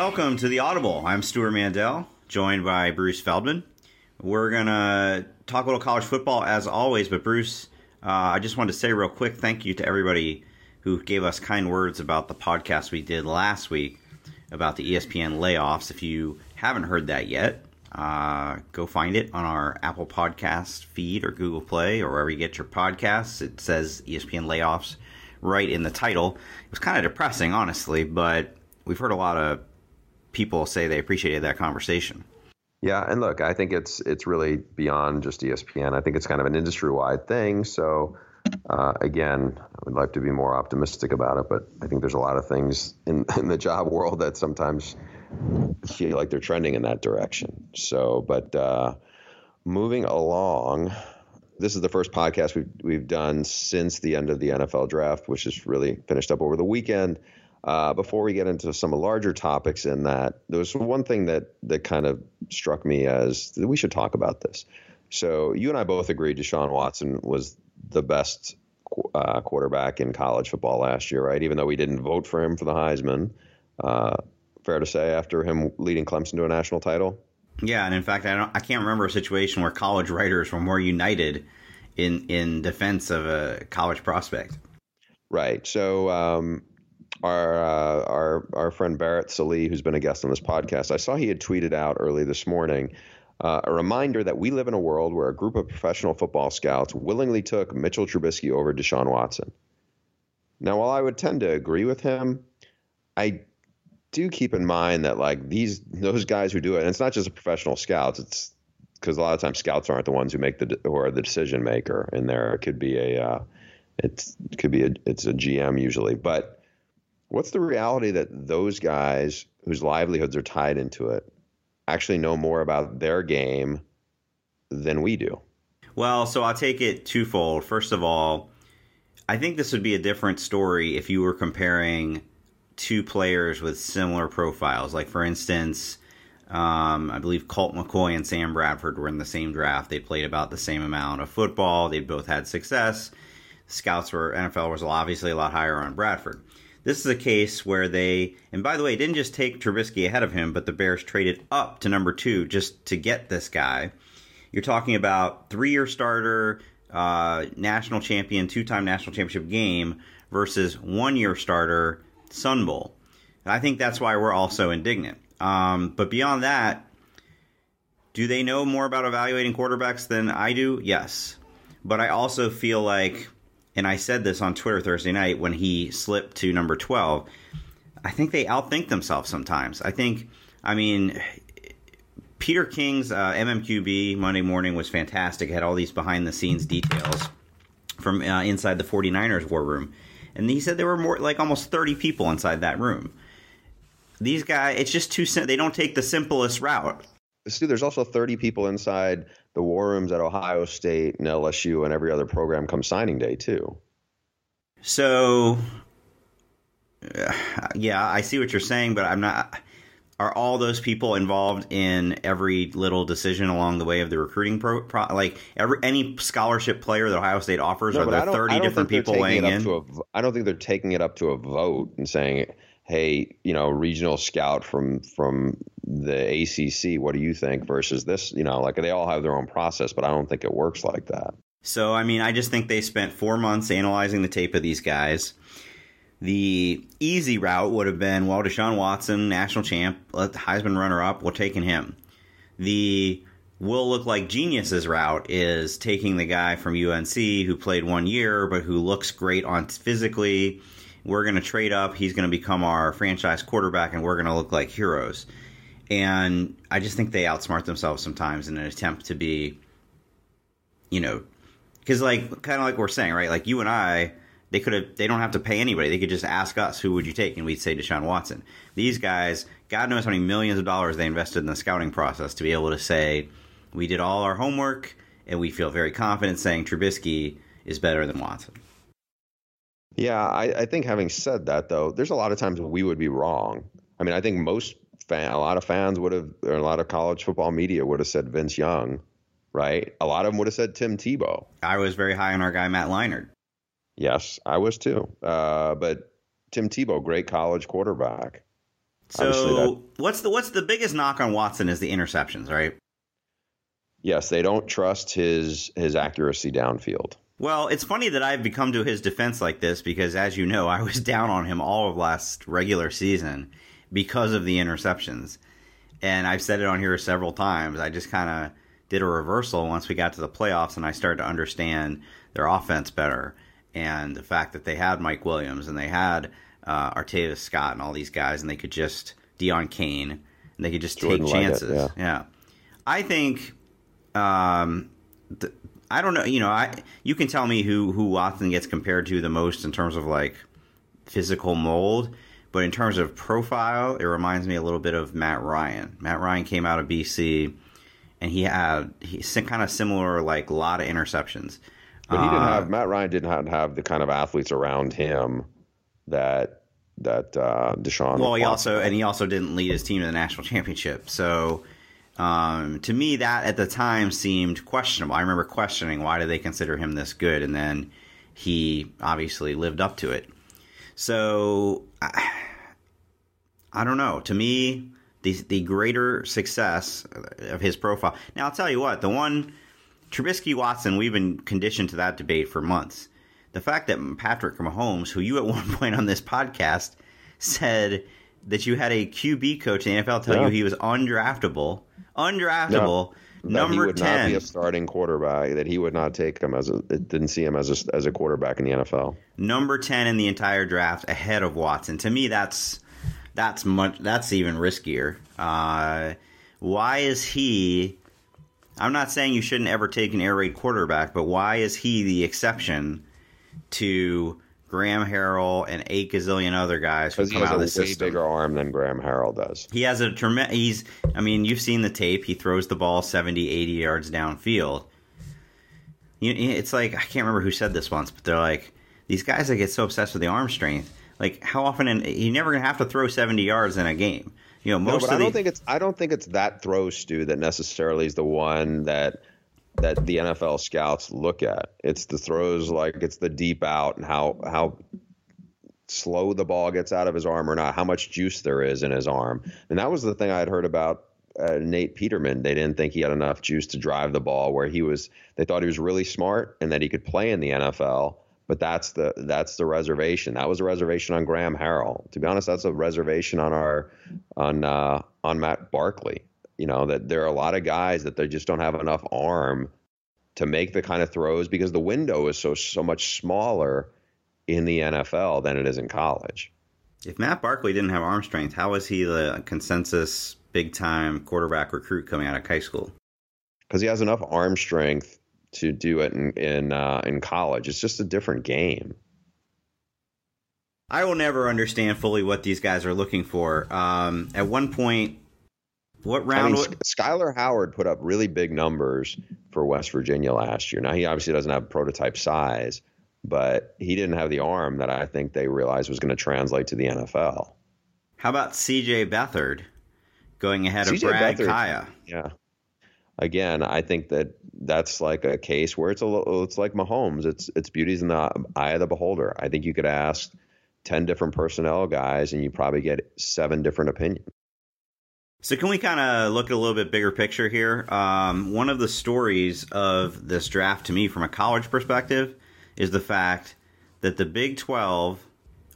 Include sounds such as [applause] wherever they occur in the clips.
Welcome to the Audible. I'm Stewart Mandel, joined by Bruce Feldman. We're going to talk a little college football as always, but Bruce, uh, I just wanted to say real quick thank you to everybody who gave us kind words about the podcast we did last week about the ESPN layoffs. If you haven't heard that yet, uh, go find it on our Apple Podcast feed or Google Play or wherever you get your podcasts. It says ESPN layoffs right in the title. It was kind of depressing, honestly, but we've heard a lot of people say they appreciated that conversation. Yeah, and look, I think it's it's really beyond just ESPN. I think it's kind of an industry wide thing. So uh, again, I would like to be more optimistic about it, but I think there's a lot of things in, [laughs] in the job world that sometimes feel like they're trending in that direction. So, but uh, moving along, this is the first podcast we've we've done since the end of the NFL draft, which is really finished up over the weekend. Uh, before we get into some larger topics in that, there was one thing that that kind of struck me as we should talk about this. So you and I both agreed Deshaun Watson was the best uh, quarterback in college football last year, right? Even though we didn't vote for him for the Heisman. Uh, fair to say, after him leading Clemson to a national title. Yeah, and in fact, I don't, I can't remember a situation where college writers were more united in in defense of a college prospect. Right. So um, our uh, our our friend Barrett Sallee, who's been a guest on this podcast, I saw he had tweeted out early this morning uh, a reminder that we live in a world where a group of professional football scouts willingly took Mitchell Trubisky over Deshaun Watson. Now, while I would tend to agree with him, I do keep in mind that like these those guys who do it, and it's not just a professional scouts. It's because a lot of times scouts aren't the ones who make the who are the decision maker, and there it could be a uh, it could be a it's a GM usually, but What's the reality that those guys whose livelihoods are tied into it actually know more about their game than we do? Well, so I'll take it twofold. First of all, I think this would be a different story if you were comparing two players with similar profiles. Like, for instance, um, I believe Colt McCoy and Sam Bradford were in the same draft. They played about the same amount of football. They both had success. Scouts were NFL was obviously a lot higher on Bradford. This is a case where they, and by the way, didn't just take Trubisky ahead of him, but the Bears traded up to number two just to get this guy. You're talking about three year starter, uh, national champion, two time national championship game versus one year starter, Sun Bowl. I think that's why we're all so indignant. Um, but beyond that, do they know more about evaluating quarterbacks than I do? Yes. But I also feel like and I said this on Twitter Thursday night when he slipped to number 12. I think they outthink themselves sometimes. I think, I mean, Peter King's uh, MMQB Monday morning was fantastic. It had all these behind the scenes details from uh, inside the 49ers war room. And he said there were more, like almost 30 people inside that room. These guys, it's just too. They don't take the simplest route. See, there's also 30 people inside the war rooms at Ohio State and LSU and every other program come signing day too. So, uh, yeah, I see what you're saying, but I'm not. Are all those people involved in every little decision along the way of the recruiting pro? pro like every any scholarship player that Ohio State offers, no, are there 30 different people weighing in? I don't think they're taking it up to a vote and saying hey, you know, regional scout from from the ACC, what do you think versus this? You know, like they all have their own process, but I don't think it works like that. So, I mean, I just think they spent four months analyzing the tape of these guys. The easy route would have been, well, Deshaun Watson, national champ, Heisman runner up, we're taking him. The will look like geniuses route is taking the guy from UNC who played one year but who looks great on physically we're going to trade up. He's going to become our franchise quarterback, and we're going to look like heroes. And I just think they outsmart themselves sometimes in an attempt to be you know, because like kind of like we're saying, right? Like you and I, they could have, they don't have to pay anybody. They could just ask us, who would you take, and we'd say Deshaun Watson. These guys, God knows how many millions of dollars they invested in the scouting process to be able to say, we did all our homework, and we feel very confident saying Trubisky is better than Watson. Yeah, I, I think having said that, though, there's a lot of times we would be wrong. I mean, I think most fan, a lot of fans would have, or a lot of college football media would have said Vince Young, right? A lot of them would have said Tim Tebow. I was very high on our guy Matt Leinart. Yes, I was too. Uh, but Tim Tebow, great college quarterback. So what's the what's the biggest knock on Watson is the interceptions, right? Yes, they don't trust his his accuracy downfield. Well, it's funny that I've become to his defense like this because, as you know, [laughs] I was down on him all of last regular season because of the interceptions. And I've said it on here several times. I just kind of did a reversal once we got to the playoffs and I started to understand their offense better and the fact that they had Mike Williams and they had uh, Artavis Scott and all these guys and they could just Deon Cain, and they could just Jordan take chances. yeah. yeah. I think um, th- I don't know. You know, I you can tell me who who Watson gets compared to the most in terms of like physical mold, but in terms of profile, it reminds me a little bit of Matt Ryan. Matt Ryan came out of BC, and he had he's kind of similar, like a lot of interceptions. But he didn't uh, have Matt Ryan didn't have, have the kind of athletes around him that that uh, Deshaun. Well, he also and he also didn't lead his team to the national championship, so um, to me, that at the time seemed questionable. I remember questioning why do they consider him this good, and then he obviously lived up to it. So I, I don't know. To me, the the greater success of his profile. Now I'll tell you what, the one Trubisky Watson, we've been conditioned to that debate for months. The fact that Patrick Mahomes, who you at [laughs] one point on this podcast said that you had a QB coach in the NFL tell yeah. you he was undraftable undraftable. No, number he would 10. not be a starting quarterback. That he would not take him as a didn't see him as a as a quarterback in the NFL. Number ten in the entire draft, ahead of Watson. To me, that's that's much that's even riskier. Uh, why is he? I'm not saying you shouldn't ever take an air raid quarterback, but why is he the exception to Graham Harrell and eight gazillion other guys who come out of the system. He has a way bigger arm than Graham Harrell does. He has a tremendous. He's. I mean, you've seen the tape. He throws the ball 70, 80 yards downfield. You, it's like I can't remember who said this once, but they're like these guys that get so obsessed with the arm strength. Like how often? In, you're never gonna have to throw 70 yards in a game. You know, most. No, but I don't the, think it's. I don't think it's that throw, Stu, that necessarily is the one that that the NFL scouts look at. It's the throws like it's the deep out and how how slow the ball gets out of his arm or not, how much juice there is in his arm. And that was the thing I had heard about uh, Nate Peterman. They didn't think he had enough juice to drive the ball where he was they thought he was really smart and that he could play in the NFL. But that's the that's the reservation. That was a reservation on Graham Harrell. To be honest, that's a reservation on our on uh, on Matt Barkley you know that there are a lot of guys that they just don't have enough arm to make the kind of throws because the window is so so much smaller in the NFL than it is in college. If Matt Barkley didn't have arm strength, how was he the consensus big time quarterback recruit coming out of high school? Because he has enough arm strength to do it in in, uh, in college. It's just a different game. I will never understand fully what these guys are looking for. Um, at one point, what round? I mean, Skyler Howard put up really big numbers for West Virginia last year. Now he obviously doesn't have prototype size, but he didn't have the arm that I think they realized was going to translate to the NFL. How about C.J. Beathard going ahead of Brad Beathard, Kaaya? Yeah. Again, I think that that's like a case where it's a little, it's like Mahomes. It's it's beauty's in the eye of the beholder. I think you could ask ten different personnel guys, and you probably get seven different opinions. So can we kind of look at a little bit bigger picture here? Um, one of the stories of this draft to me from a college perspective is the fact that the Big 12,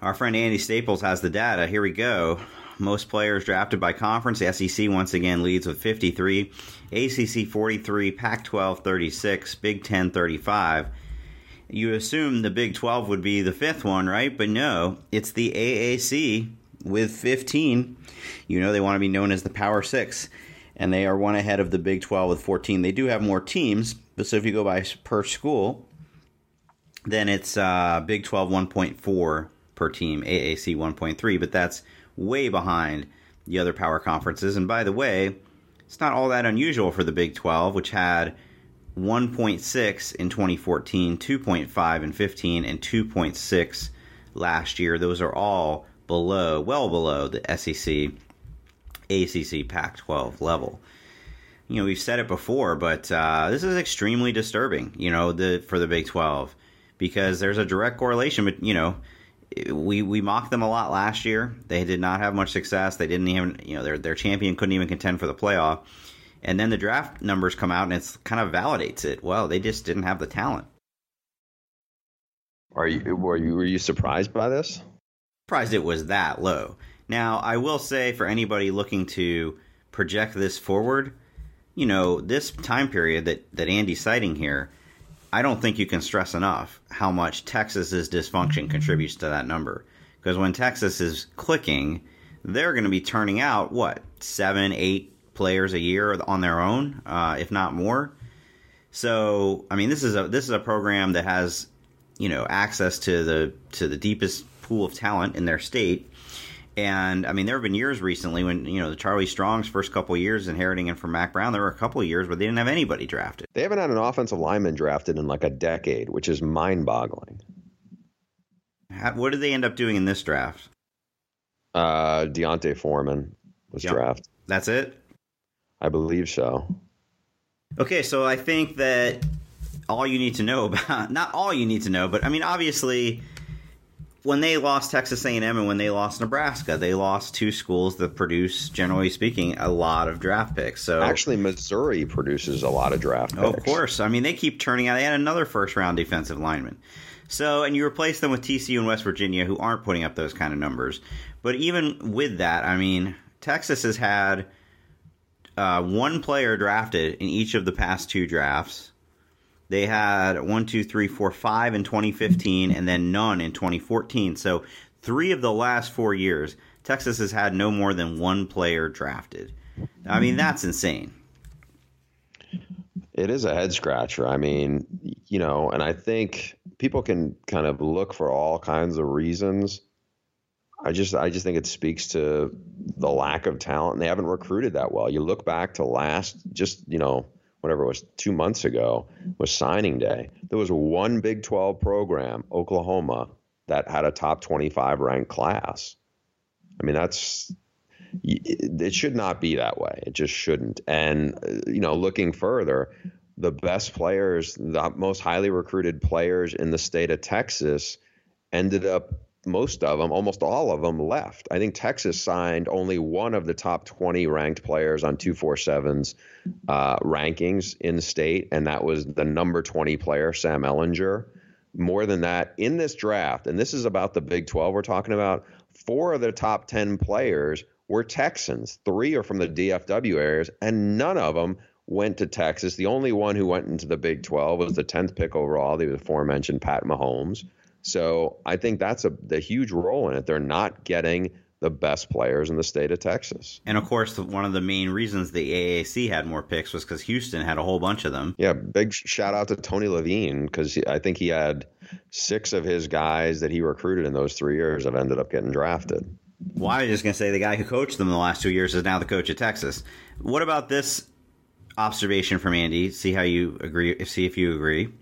our friend Andy Staples has the data. Here we go. Most players drafted by conference. The SEC once again leads with 53, ACC 43, Pac 12 36, Big 10 35. You assume the Big 12 would be the fifth one, right? But no, it's the AAC with 15. You know they want to be known as the Power Six. and they are one ahead of the Big 12 with 14. They do have more teams, but so if you go by per school, then it's uh, Big 12 1.4 per team, AAC 1.3, but that's way behind the other power conferences. And by the way, it's not all that unusual for the Big 12, which had 1.6 in 2014, 2.5 in 15, and 2.6 last year. Those are all below, well below the SEC, ACC, Pac 12 level. You know, we've said it before, but uh, this is extremely disturbing, you know, the for the Big 12 because there's a direct correlation, but, you know, we we mocked them a lot last year. They did not have much success. They didn't even, you know, their their champion couldn't even contend for the playoff. And then the draft numbers come out and it's kind of validates it. Well, they just didn't have the talent. Are you were you were you surprised by this? Surprised it was that low. Now, I will say for anybody looking to project this forward, you know, this time period that that Andy's citing here, I don't think you can stress enough how much Texas's dysfunction contributes to that number. Because when Texas is clicking, they're going to be turning out what seven, eight players a year on their own, uh, if not more. So, I mean, this is a this is a program that has you know access to the to the deepest pool of talent in their state. And I mean, there have been years recently when you know the Charlie Strong's first couple years inheriting it from Mack Brown. There were a couple years where they didn't have anybody drafted. They haven't had an offensive lineman drafted in like a decade, which is mind-boggling. what did they end up doing in this draft? Uh, D'Onta Foreman was yep. drafted. That's it. I believe so. Okay, so I think that all you need to know about not all you need to know, but I mean obviously when they lost Texas A&M and when they lost Nebraska, they lost two schools that produce, generally speaking, a lot of draft picks. So actually, Missouri produces a lot of draft picks. Of course, I mean they keep turning out. They had another first round defensive lineman. So and you replace them with TCU and West Virginia, who aren't putting up those kind of numbers. But even with that, I mean Texas has had uh, one player drafted in each of the past two drafts. They had one, two, three, four, five in 2015, and then none in 2014. So three of the last four years, Texas has had no more than one player drafted. I mean, that's insane. It is a head scratcher. I mean, you know, and I think people can kind of look for all kinds of reasons I just I just think it speaks to the lack of talent and they haven't recruited that well. You look back to last just, you know, whatever it was 2 months ago was signing day. There was one Big 12 program, Oklahoma, that had a top 25 ranked class. I mean, that's it should not be that way. It just shouldn't. And you know, looking further, the best players, the most highly recruited players in the state of Texas ended up most of them, almost all of them left. I think Texas signed only one of the top 20 ranked players on 247's uh, rankings in the state, and that was the number 20 player, Sam Ehlinger. More than that, in this draft, and this is about the Big 12 we're talking about, four of the top 10 players were Texans. Three are from the DFW areas, and none of them went to Texas. The only one who went into the Big 12 was the 10th pick overall, the aforementioned Pat Mahomes. So I think that's a the huge role in it. They're not getting the best players in the state of Texas. And of course, one of the main reasons the AAC had more picks was because Houston had a whole bunch of them. Yeah, big shout out to Tony Levine because I think he had six of his guys that he recruited in those three years have ended up getting drafted. Well, I was just going to say the guy who coached them the last two years is now the coach at Texas. What about this observation from Andy? See how you agree. See if you agree.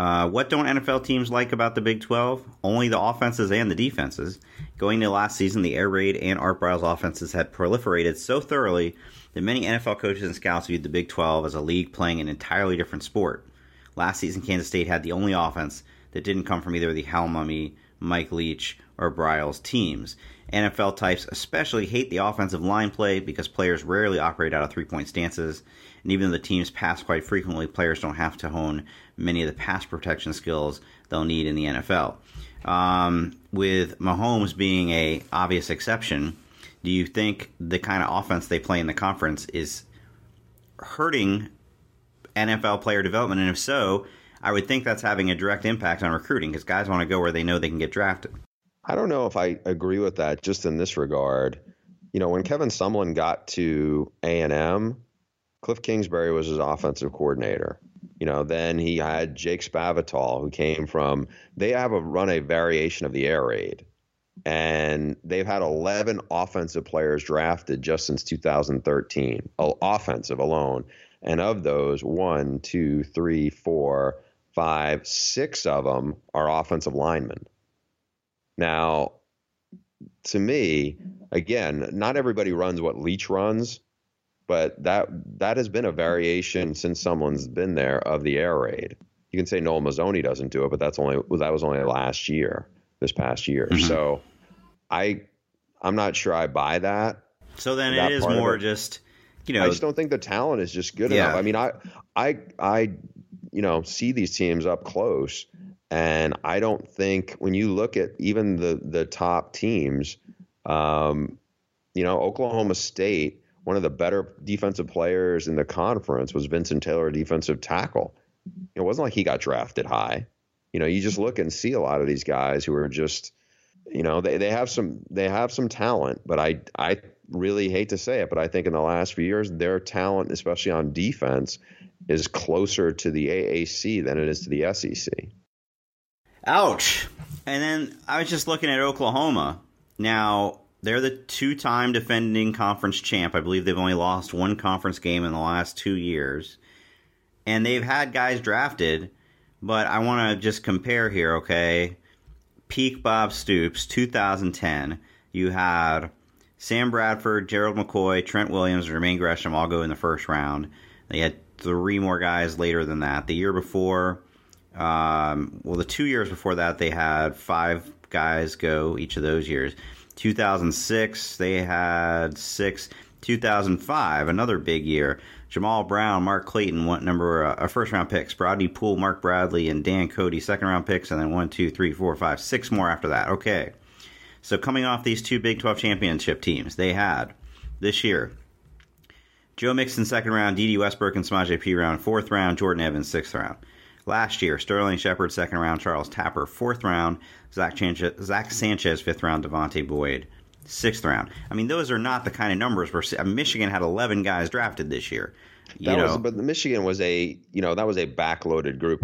Uh, what don't NFL teams like about the Big 12? Only the offenses and the defenses. Going to last season, the air raid and Art Briles offenses had proliferated so thoroughly that many NFL coaches and scouts viewed the Big 12 as a league playing an entirely different sport. Last season, Kansas State had the only offense that didn't come from either the Hal Mumme, Mike Leach, or Briles teams. NFL types especially hate the offensive line play because players rarely operate out of three point stances and even though the teams pass quite frequently, players don't have to hone many of the pass protection skills they'll need in the NFL. Um, with Mahomes being a obvious exception, do you think the kind of offense they play in the conference is hurting NFL player development? And if so, I would think that's having a direct impact on recruiting because guys want to go where they know they can get drafted. I don't know if I agree with that just in this regard you know, when Kevin Sumlin got to A and M, Cliff Kingsbury was his offensive coordinator. You know, then he had Jake Spavital, who came from. They have a run a variation of the air raid, and they've had 11 offensive players drafted just since 2013, offensive alone. And of those, one, two, three, four, five, six of them are offensive linemen. Now, to me, again, not everybody runs what Leach runs, but that that has been a variation since someone's been there of the air raid. You can say Noel Mazzone doesn't do it, but that's only that was only last year, this past year. Mm-hmm. So, I I'm not sure I buy that. So then it is more it. just you know. I just don't think the talent is just good yeah. enough. I mean, I I I you know see these teams up close and I don't think when you look at even the the top teams, um, you know, Oklahoma State, one of the better defensive players in the conference was Vincent Taylor, defensive tackle. It wasn't like he got drafted high. You know, you just look and see a lot of these guys who are just, you know, they, they have some they have some talent, but I I really hate to say it, but I think in the last few years their talent, especially on defense, is closer to the AAC than it is to the SEC. Ouch. And then I was just looking at Oklahoma. Now, they're the two time defending conference champ. I believe they've only lost one conference game in the last two years. And they've had guys drafted, but I want to just compare here, okay? Peak Bob Stoops, 2010. You had Sam Bradford, Gerald McCoy, Trent Williams, Jermaine Gresham all go in the first round. They had three more guys later than that. The year before, um, well, the two years before that, they had five guys go each of those years. 2006, they had six. 2005, another big year. Jammal Brown, Mark Clayton went number uh, first round picks. Brodney Pool, Mark Bradley, and Dan Cody second round picks, and then one, two, three, four, five, six more after that. Okay, so coming off these two Big 12 championship teams, they had this year Joe Mixon second round, Dede Westbrook and Samaje round fourth round, Jordan Evans sixth round. Last year, Sterling Shepard, second round, Charles Tapper, fourth round, Zach, Zach Sanchez, fifth round, Devante Bond, sixth round. I mean, those are not the kind of numbers where Michigan had 11 guys drafted this year. You that know. was, but Michigan was a, you know, that was a backloaded group.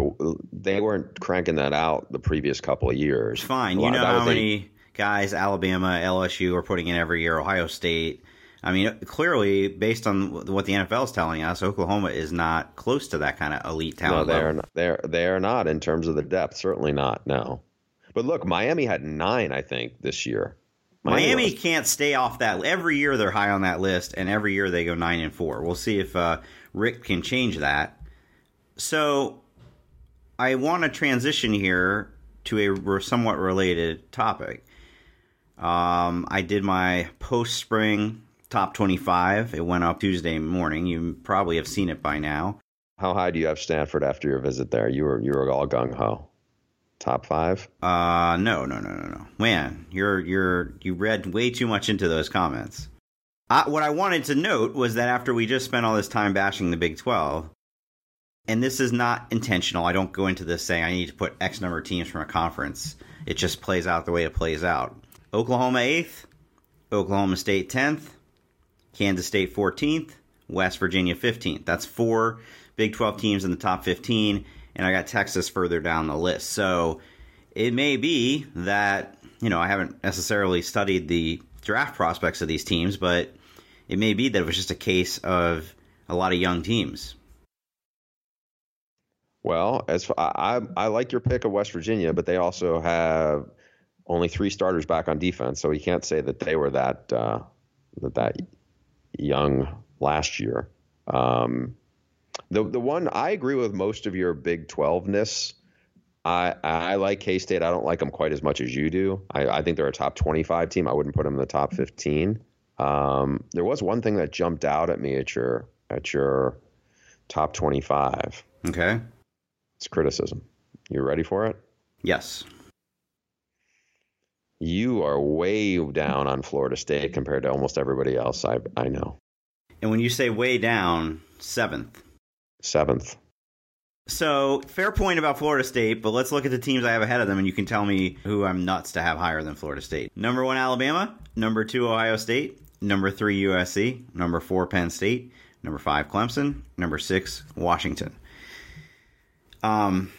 They weren't cranking that out the previous couple of years. Fine. You know how many a, guys Alabama, LSU are putting in every year, Ohio State, I mean, clearly, based on what the NFL is telling us, Oklahoma is not close to that kind of elite talent. No, they are not. They're they are not in terms of the depth. Certainly not. No. But look, Miami had nine, I think, this year. Miami, Miami can't stay off that. Every year they're high on that list, and every year they go nine and four. We'll see if uh, Rick can change that. So, I want to transition here to a somewhat related topic. Um, I did my post spring top 25. It went up Tuesday morning. You probably have seen it by now. How high do you have Stanford after your visit there? You were you were all gung ho. Top five? Uh no no no no no. Man, you're you're you read way too much into those comments. I, what I wanted to note was that after we just spent all this time bashing the Big 12, and this is not intentional. I don't go into this saying I need to put X number of teams from a conference. It just plays out the way it plays out. Oklahoma 8th, Oklahoma State 10th, Kansas State 14th, West Virginia 15th. That's four Big 12 teams in the top 15, and I got Texas further down the list. So it may be that, you know, I haven't necessarily studied the draft prospects of these teams, but it may be that it was just a case of a lot of young teams. Well, as I, I like your pick of West Virginia, but they also have only three starters back on defense, so you can't say that they were that uh, that that young last year. Um, the the one I agree with most of your Big Twelve ness. I I like K State. I don't like them quite as much as you do. I, I think they're a top twenty five team. I wouldn't put them in the top fifteen. Um, there was one thing that jumped out at me at your at your top twenty five. Okay, it's criticism. You ready for it? Yes. You are way down on Florida State compared to almost everybody else I I know. And when you say way down, seventh. Seventh. So, fair point about Florida State, but let's look at the teams I have ahead of them, and you can tell me who I'm nuts to have higher than Florida State. Number one, Alabama. Number two, Ohio State. number three USC, number four Penn State, number five Clemson, number six Washington. Um,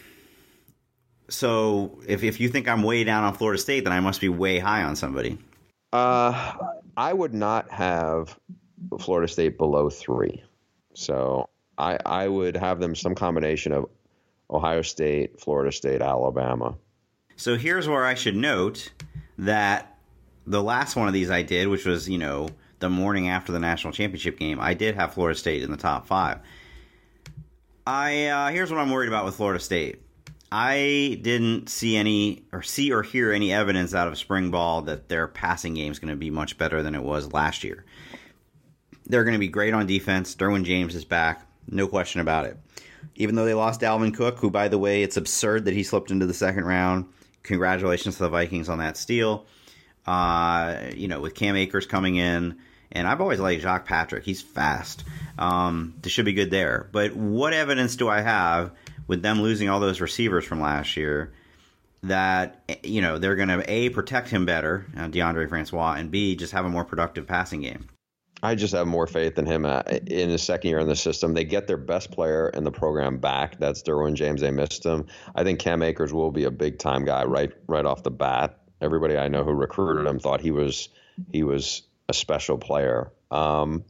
so if if you think I'm way down on Florida State, then I must be way high on somebody. Uh, I would not have Florida State below three. So I I would have them some combination of Ohio State, Florida State, Alabama. So here's where I should note that the last one of these I did, which was, you know, the morning after the national championship game, I did have Florida State in the top five. I uh, here's what I'm worried about with Florida State. I didn't see any or see or hear any evidence out of spring ball that their passing game is going to be much better than it was last year. They're going to be great on defense. Derwin James is back, no question about it. Even though they lost Dalvin Cook, who, by the way, it's absurd that he slipped into the second round. Congratulations to the Vikings on that steal. Uh, you know, with Cam Akers coming in, and I've always liked Jacques Patrick. He's fast. Um, this should be good there. But what evidence do I have with them losing all those receivers from last year that you know they're going to a protect him better, uh, Deondre Francois, and b just have a more productive passing game? I just have more faith in him uh, in his second year in the system. They get their best player in the program back. That's Derwin James. They missed him. I think Cam Akers will be a big time guy right right off the bat. Everybody I know who recruited him thought he was he was a special player. Um,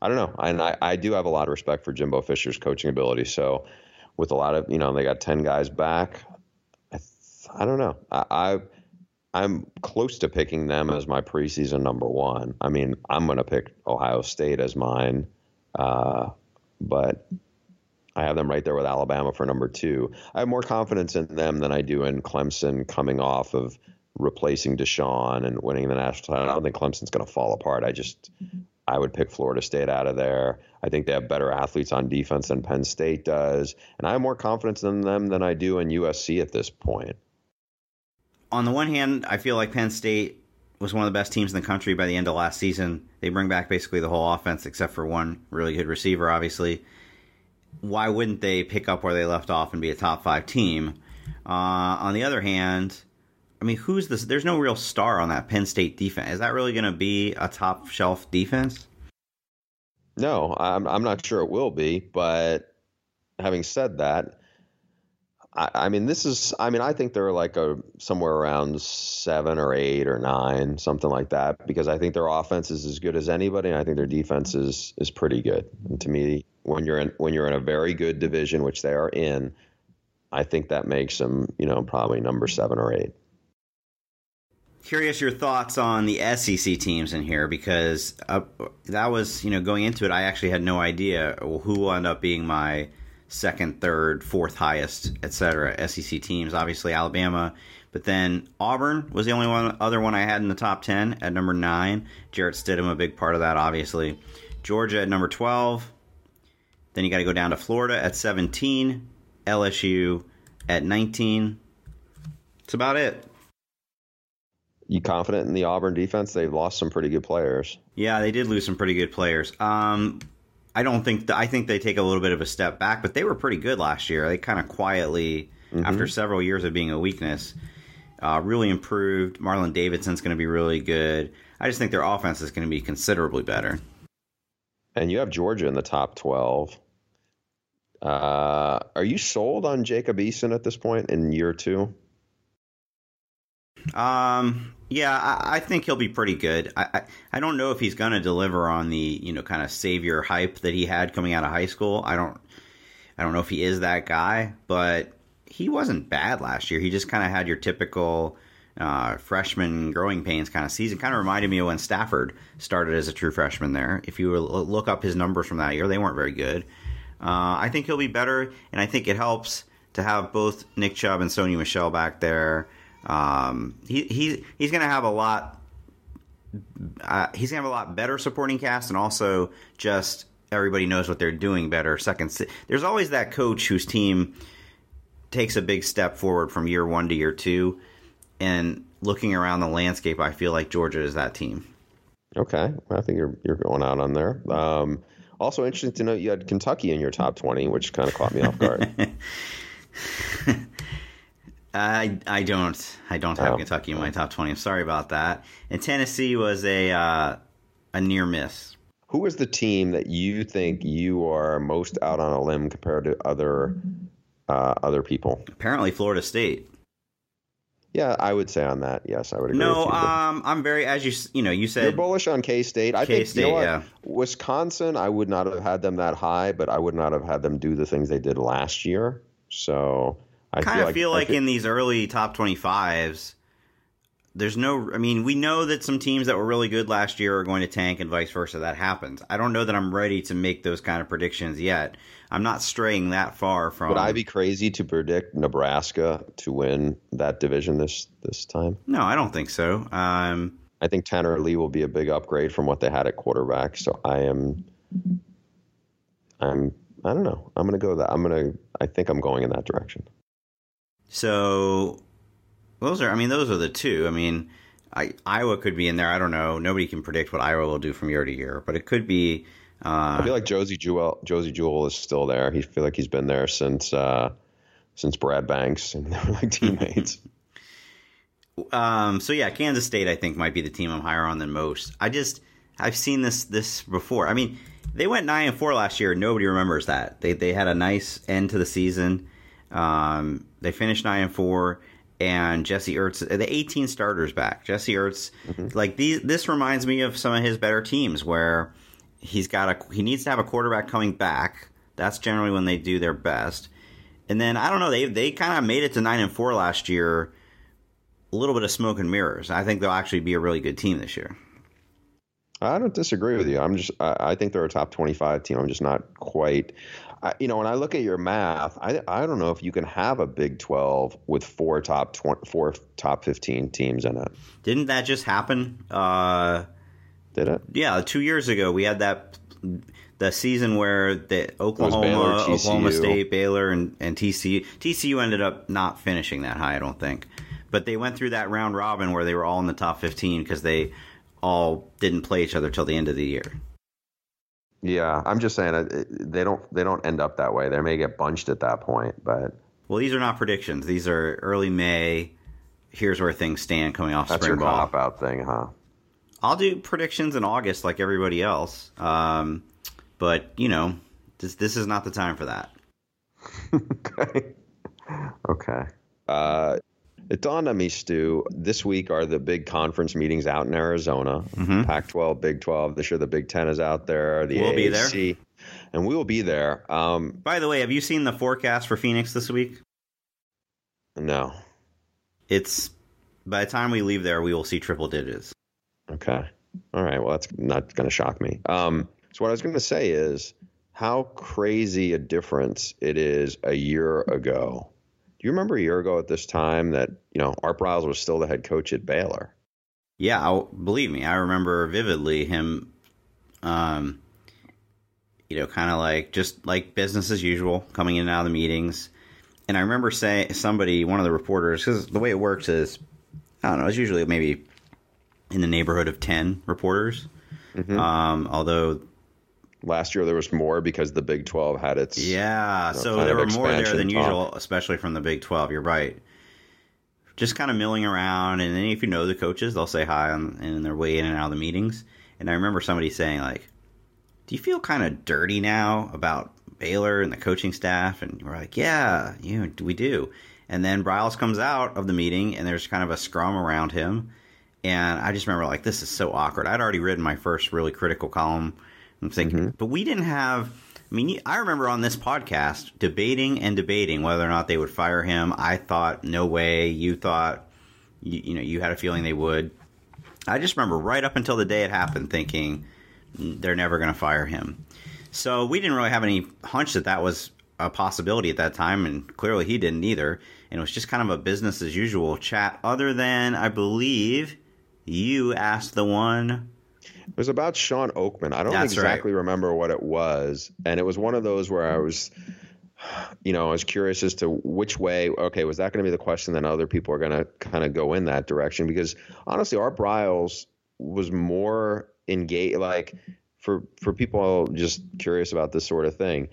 I don't know, and I, I do have a lot of respect for Jimbo Fisher's coaching ability. So, with a lot of you know, they got ten guys back. I, I don't know. I, I I'm close to picking them as my preseason number one. I mean, I'm going to pick Ohio State as mine, uh, but I have them right there with Alabama for number two. I have more confidence in them than I do in Clemson coming off of replacing Deshaun and winning the national title. I don't think Clemson's going to fall apart. I just I would pick Florida State out of there. I think they have better athletes on defense than Penn State does, and I have more confidence in them than I do in USC at this point on the one hand, I feel like Penn State was one of the best teams in the country by the end of last season. They bring back basically the whole offense except for one really good receiver, obviously. Why wouldn't they pick up where they left off and be a top five team? Uh, on the other hand, I mean, who's this? There's no real star on that Penn State defense. Is that really going to be a top shelf defense? No, I'm, I'm not sure it will be. But having said that, I, I, mean, this is. I mean, I think they're like a somewhere around seven or eight or nine, something like that, because I think their offense is as good as anybody, and I think their defense is is pretty good. And to me, when you're in when you're in a very good division, which they are in, I think that makes them, you know, probably number seven or eight. Curious your thoughts on the SEC teams in here because uh, that was, you know, going into it, I actually had no idea who will end up being my second, third, fourth highest, etc. SEC teams. Obviously Alabama, but then Auburn was the only one other one I had in the top ten at number nine. Jarrett Stidham, a big part of that, obviously. Georgia at number twelve. Then you got to go down to Florida at seventeen. LSU at nineteen. That's about it. You confident in the Auburn defense? They've lost some pretty good players. Yeah, they did lose some pretty good players. Um, I don't think I think they take a little bit of a step back, but they were pretty good last year. They kind of quietly, mm-hmm. after several years of being a weakness, uh, really improved. Marlon Davidson's going to be really good. I just think their offense is going to be considerably better. And you have Georgia in the top twelve. Uh, are you sold on Jacob Eason at this point in year two? Um, yeah, I, I, think he'll be pretty good. I, I, I don't know if he's going to deliver on the you know kind of savior hype that he had coming out of high school. I don't, I don't know if he is that guy, but he wasn't bad last year. He just kind of had your typical uh, freshman growing pains kind of season. Kind of reminded me of when Stafford started as a true freshman there. If you look up his numbers from that year, they weren't very good. Uh, I think he'll be better, and I think it helps to have both Nick Chubb and Sony Michel back there. Um, he, he he's going to have a lot. Uh, he's going to have a lot better supporting cast, and also just everybody knows what they're doing better. Second, there's always that coach whose team takes a big step forward from year one to year two, and looking around the landscape, I feel like Georgia is that team. Okay, I think you're you're going out on there. Um, also interesting to note you had Kentucky in your top twenty, which kind of caught me off guard. [laughs] I I don't I don't have oh. Kentucky in my top twenty. I'm sorry about that. And Tennessee was a uh, a near miss. Who is the team that you think you are most out on a limb compared to other uh, other people? Apparently, Florida State. Yeah, I would say on that. Yes, I would agree. No, with you. um, I'm very as you you know you said You're bullish on K State. I think K-State, you know yeah. Wisconsin. I would not have had them that high, but I would not have had them do the things they did last year. So I kind feel of like, feel I like in these early top 25s there's no i mean we know that some teams that were really good last year are going to tank and vice versa that happens i don't know that i'm ready to make those kind of predictions yet i'm not straying that far from would I be crazy to predict Nebraska to win that division this this time? no i don't think so um, I think Tanner Lee will be a big upgrade from what they had at quarterback. So I am, I'm, I don't know. I'm going to go that. I'm going to. I think I'm going in that direction. So those are i mean those are the two i mean I, iowa could be in there i don't know nobody can predict what iowa will do from year to year but it could be uh, I feel like Josey Jewell, Josey Jewell is still there. He feel like he's been there since uh, since Brad Banks, and [laughs] they were like teammates. [laughs] Um, so yeah, Kansas State I think might be the team I'm higher on than most. I just I've seen this this before. I mean, they went nine and four last year. Nobody remembers that. They they had a nice end to the season. Um, they finished nine and four, and Jesse Ertz, the 18 starters back. Jesse Ertz, like these, this reminds me of some of his better teams where he's got a he needs to have a quarterback coming back. That's generally when they do their best. And then I don't know they they kind of made it to nine and four last year a little bit of smoke and mirrors. I think they'll actually be a really good team this year. I don't disagree with you. I'm just. I, I think they're a top 25 team. I'm just not quite. I, you know, when I look at your math, I I don't know if you can have a Big 12 with four top 20, four top 15 teams in it. Didn't that just happen? Uh, Did it? yeah, two years ago we had that the season where the Baylor, Oklahoma, Oklahoma State, Baylor, and, and TCU. TCU ended up not finishing that high, I don't think, but they went through that round robin where they were all in the top 15 because they all didn't play each other till the end of the year. Yeah, I'm just saying uh, they don't they don't end up that way. They may get bunched at that point, but Well, these are not predictions. These are early May. Here's where things stand coming off that's spring your ball. cop out thing, huh? I'll do predictions in August like everybody else. Um, but you know, this this is not the time for that. [laughs] okay. Okay. Uh, it dawned on me, Stu. This week are the big conference meetings out in Arizona. Pac-12, Big 12. This year the Big 10 is out there. The We'll be there. And we will be there. Um, By the way, have you seen the forecast for Phoenix this week? no. It's by the time we leave there, we will see triple digits. Okay. All right. Well, that's not going to shock me. Um, so what I was going to say is how crazy a difference it is a year ago. You remember a year ago at this time that you know Art Briles was still the head coach at Baylor? Yeah, I'll, believe me, I remember vividly him, um, you know, kind of like just like business as usual, coming in and out of the meetings. And I remember saying somebody, one of the reporters, because the way it works is, I don't know, it's usually maybe in the neighborhood of ten reporters. Um, although, Last year there was more because the Big 12 had its yeah, know, so there were more there than talk. usual, especially from the Big Twelve. You're right. Just kind of milling around, and then if you know the coaches, they'll say hi on, and they're way in and out of the meetings. And I remember somebody saying like, "Do you feel kind of dirty now about Baylor and the coaching staff?" And we're like, "Yeah, you know, we do." And then Briles comes out of the meeting, and there's kind of a scrum around him. And I just remember like, this is so awkward. I'd already written my first really critical column. I'm thinking, mm-hmm. but we didn't have. I mean, I remember on this podcast debating and debating whether or not they would fire him. I thought, no way. You thought, you, you know, you had a feeling they would. I just remember right up until the day it happened thinking they're never going to fire him. So we didn't really have any hunch that that was a possibility at that time, and clearly he didn't either. And it was just kind of a business as usual chat, other than, I believe, you asked the one. It was about Shawn Oakman. I don't That's right. exactly remember what it was, and it was one of those where I was, you know, I was curious as to which way. Okay, was that going to be the question? Then other people are going to kind of go in that direction because honestly, Art Briles was more engaged. Like for for people just curious about this sort of thing,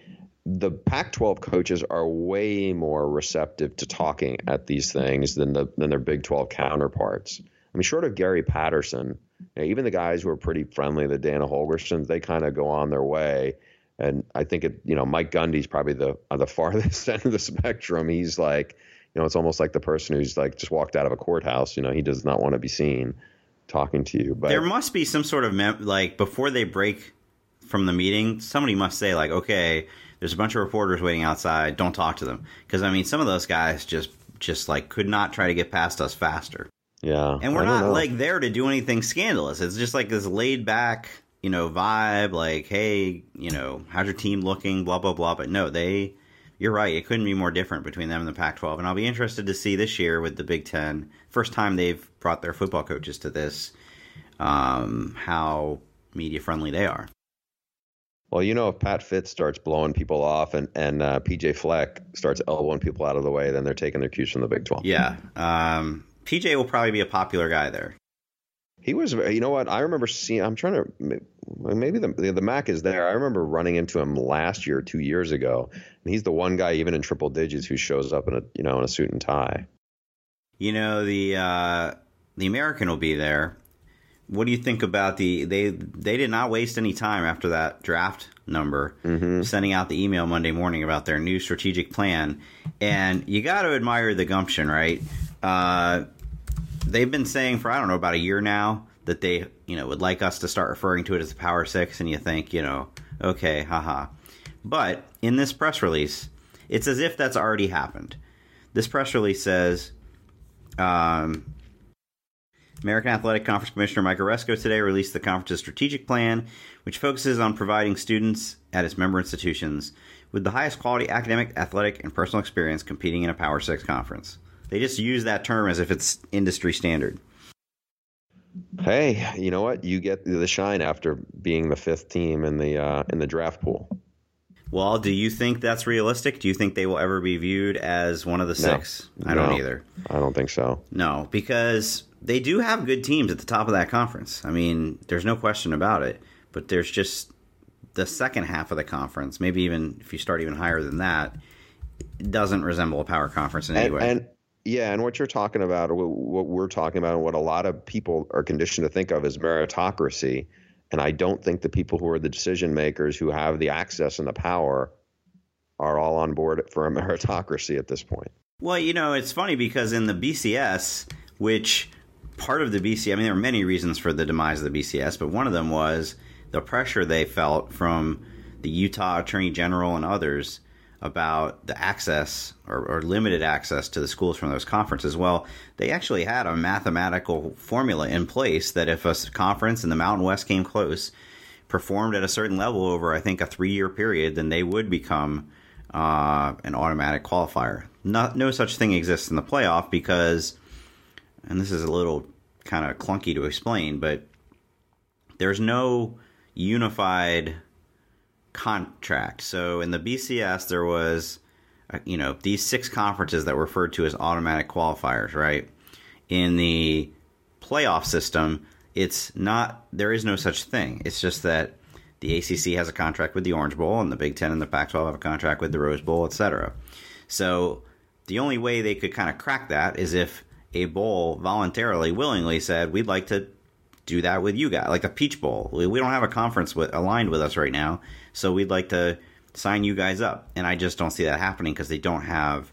the Pac-12 coaches are way more receptive to talking at these things than the than their Big 12 counterparts. I mean, short of Gary Patterson, you know, even the guys who are pretty friendly, the Dana Holgorsens, they kind of go on their way. And I think it, you know, Mike Gundy's probably the on the [laughs] farthest end of the spectrum. He's like, you know, it's almost like the person who's like just walked out of a courthouse. You know, he does not want to be seen talking to you. But there must be some sort of mem- like before they break from the meeting, somebody must say like, okay, there's a bunch of reporters waiting outside. Don't talk to them because I mean, some of those guys just just like could not try to get past us faster. Yeah, and we're not know. like there to do anything scandalous. It's just like this laid back, you know, vibe. Like, hey, you know, how's your team looking? Blah blah blah. But no, they. You're right. It couldn't be more different between them and the Pac-12. And I'll be interested to see this year with the Big Ten, first time they've brought their football coaches to this, um, how media friendly they are. Well, you know, if Pat Fitz starts blowing people off and and uh, PJ Fleck starts elbowing people out of the way, then they're taking their cues from the Big Twelve. Yeah. Um, PJ will probably be a popular guy there. He was, you know what? I remember seeing. I'm trying to maybe the the Mac is there. I remember running into him last year, two years ago, and he's the one guy, even in triple digits, who shows up in a you know in a suit and tie. You know the uh, the American will be there. What do you think about the they they did not waste any time after that draft number mm-hmm. sending out the email Monday morning about their new strategic plan, and you got to admire the gumption, right? Uh, they've been saying for I don't know about a year now that they you know would like us to start referring to it as the Power Six, and you think you know okay, haha. But in this press release, it's as if that's already happened. This press release says. Um, American Athletic Conference Commissioner Mike Aresco today released the conference's strategic plan, which focuses on providing students at its member institutions with the highest quality academic, athletic, and personal experience competing in a Power Six conference. They just use that term as if it's industry standard. Hey, you know what? You get the shine after being the fifth team in the uh, in the draft pool. Well, do you think that's realistic? Do you think they will ever be viewed as one of the six? No. I don't No. either. I don't think so. No, because they do have good teams at the top of that conference. I mean, there's no question about it. But there's just the second half of the conference, maybe even if you start even higher than that, doesn't resemble a power conference in any way. and yeah, and what you're talking about, or what we're talking about, and what a lot of people are conditioned to think of is meritocracy. And I don't think the people who are the decision makers, who have the access and the power, are all on board for a [laughs] meritocracy at this point. Well, you know, it's funny because in the BCS, which part of the BCS, I mean, there are many reasons for the demise of the BCS, but one of them was the pressure they felt from the Utah Attorney General and others about the access or, or limited access to the schools from those conferences. Well, they actually had a mathematical formula in place that if a conference in the Mountain West came close, performed at a certain level over, I think, a three year period, then they would become uh, an automatic qualifier. Not, no such thing exists in the playoff because, and this is a little kind of clunky to explain, but there's no unified contract. So in the BCS, there was, uh, you know, these six conferences that were referred to as automatic qualifiers, right? In the playoff system, it's not, there is no such thing. It's just that the ACC has a contract with the Orange Bowl, and the Big Ten and the Pac 12 have a contract with the Rose Bowl, etc. So the only way they could kind of crack that is if a bowl voluntarily, willingly said, we'd like to do that with you guys, like the Peach Bowl. We we don't have a conference with, aligned with us right now, so we'd like to sign you guys up. And I just don't see that happening because they don't have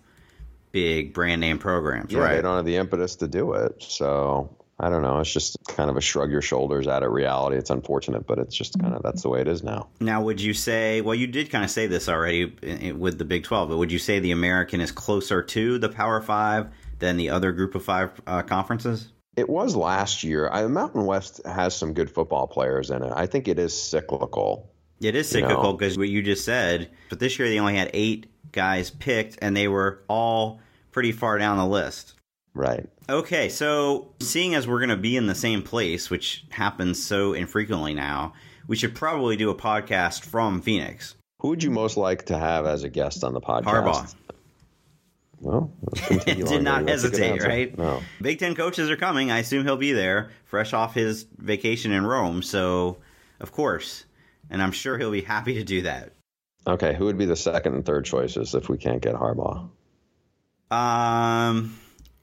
big brand name programs, Yeah, right? they don't have the impetus to do it. So I don't know. It's just kind of a shrug your shoulders at it reality. It's unfortunate, but it's just kind of that's the way it is now. Now, would you say? Well, you did kind of say this already i- i- with the Big Twelve, but would you say the American is closer to the Power Five than the other Group of Five uh, conferences? It was last year. I, Mountain West has some good football players in it. I think it is cyclical. It is You know. cyclical because what you just said. But this year they only had eight guys picked, and they were all pretty far down the list. Right. Okay, so seeing as we're going to be in the same place, which happens so infrequently now, we should probably do a podcast from Phoenix. Who would you most like to have as a guest on the podcast? Harbaugh. Well, [laughs] Did not there. That's a good hesitate, right? No. Big Ten coaches are coming. I assume he'll be there, fresh off his vacation in Rome. So, of course, and I'm sure he'll be happy to do that. Okay, who would be the second and third choices if we can't get Harbaugh? Um,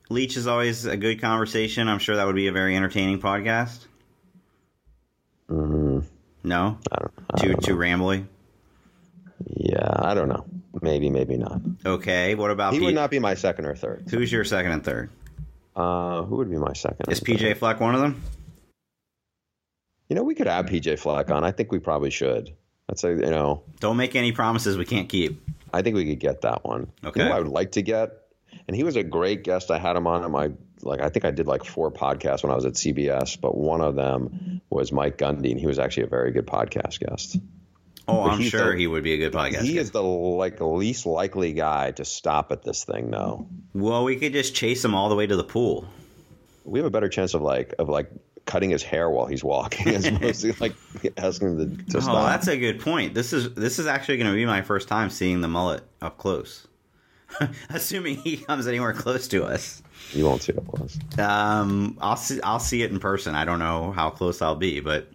Leach is always a good conversation. I'm sure that would be a very entertaining podcast. Mm, No, I don't, I too don't too know. rambly. Yeah, I don't know. Maybe, maybe not. Okay, what about He P- would not be my second or third. who's your second and third? Uh, who would be my second? Is and third? PJ Fleck one of them? You know, we could add PJ Fleck on. I think we probably should. That's a you know, Don't make any promises we can't keep. I think we could get that one. Okay. You know, who I would like to get, and he was a great guest. I had him on at my like I think I did like four podcasts when I was at CBS, but one of them was Mike Gundy, and he was actually a very good podcast guest. Oh, But I'm sure the- he would be a good podcast. he guest. is the like least likely guy to stop at this thing. though. Well, we could just chase him all the way to the pool. we have a better chance of like of like cutting his hair while he's walking as opposed to like [laughs] asking him to, to Oh, stop. that's a good point. This is this is actually going to be my first time seeing the mullet up close. [laughs] Assuming he comes anywhere close to us, you won't see it up close. um, I'll see. I'll see it in person. I don't know how close I'll be, but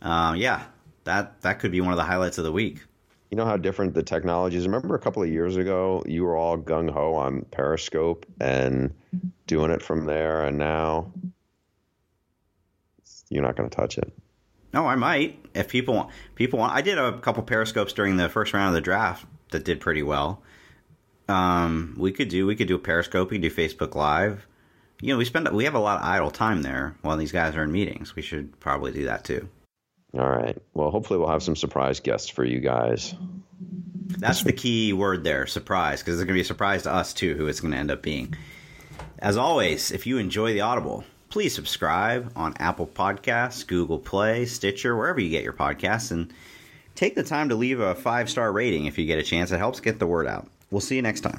um, yeah, that that could be one of the highlights of the week. You know how different the technology is. Remember a couple of years ago, you were all gung ho on Periscope and doing it from there, and now you're not going to touch it. No, I might if people want. People want. I did a couple periscopes during the first round of the draft that did pretty well. Um, we could do we could do a periscope. We could do Facebook Live. You know, we spend we have a lot of idle time there while these guys are in meetings. We should probably do that too. All right. Well, hopefully we'll have some surprise guests for you guys. That's the key word there, surprise, because it's going to be a surprise to us too who it's going to end up being. As always, if you enjoy the Audible, please subscribe on Apple Podcasts, Google Play, Stitcher, wherever you get your podcasts, and take the time to leave a five star rating if you get a chance. It helps get the word out. We'll see you next time.